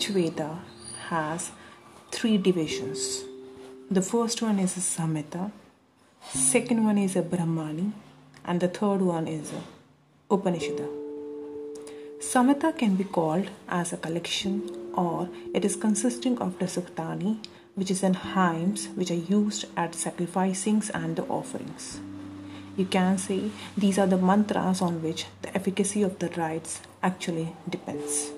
each Veda has three divisions. The first one is a Samhita, second one is a Brahmana, and the third one is a Upanishad. Samhita can be called as a collection or it is consisting of the Suktani, which is in hymns which are used at sacrificings and the offerings. You can say these are the mantras on which the efficacy of the rites actually depends.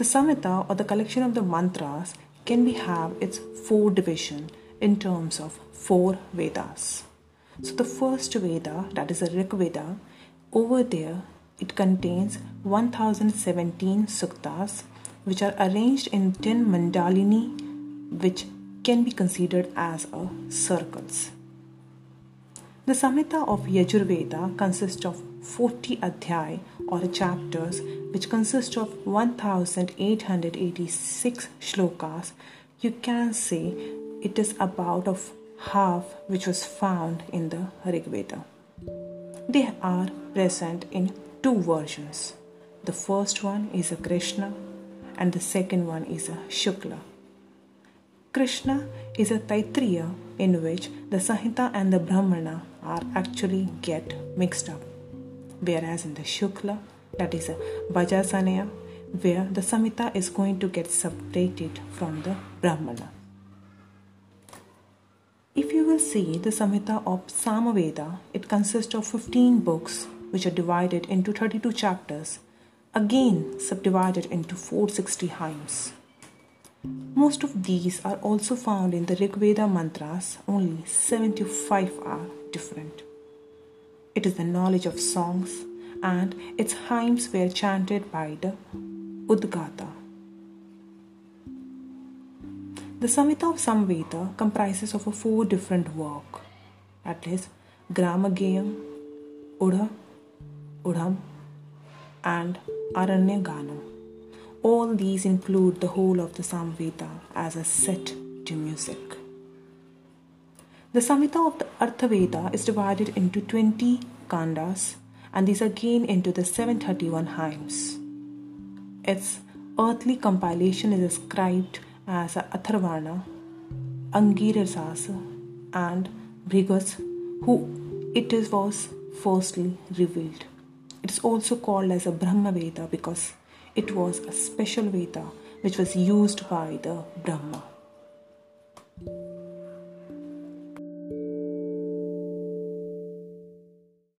The Samhita or the collection of the mantras can be have its four division in terms of four Vedas. So the first Veda, that is the Rig Veda, over there it contains 1017 suktas which are arranged in 10 mandalini which can be considered as a circles. The Samhita of Yajurveda consists of 40 adhyay or chapters which consist of 1886 shlokas. You can say it is about of half which was found in the Rig Veda. They are present in two versions. The first one is a Krishna and the second one is a Shukla. Krishna is a Taitriya in which the Samhita and the Brahmana are actually get mixed up. Whereas in the Shukla, that is a Vajrasaneya, where the Samhita is going to get separated from the Brahmana. If you will see the Samhita of Samaveda, it consists of 15 books which are divided into 32 chapters, again subdivided into 460 hymns. Most of these are also found in the Rigveda mantras, only 75 are different. It is the knowledge of songs, and its hymns were chanted by the Udgata. The Samhita of Samveda comprises of four different work, that is Gramagayam, Udha, Udham, and Aranyaganam. All these include the whole of the Samveda as a set to music. The Samhita of the Atharvaveda is divided into 20 kandas and these again into the 731 hymns. Its earthly compilation is ascribed as Atharvana, Angirasasa, and Brigas, who it was firstly revealed. It is also called as a Brahma Veda because it was a special Veda which was used by the Brahma.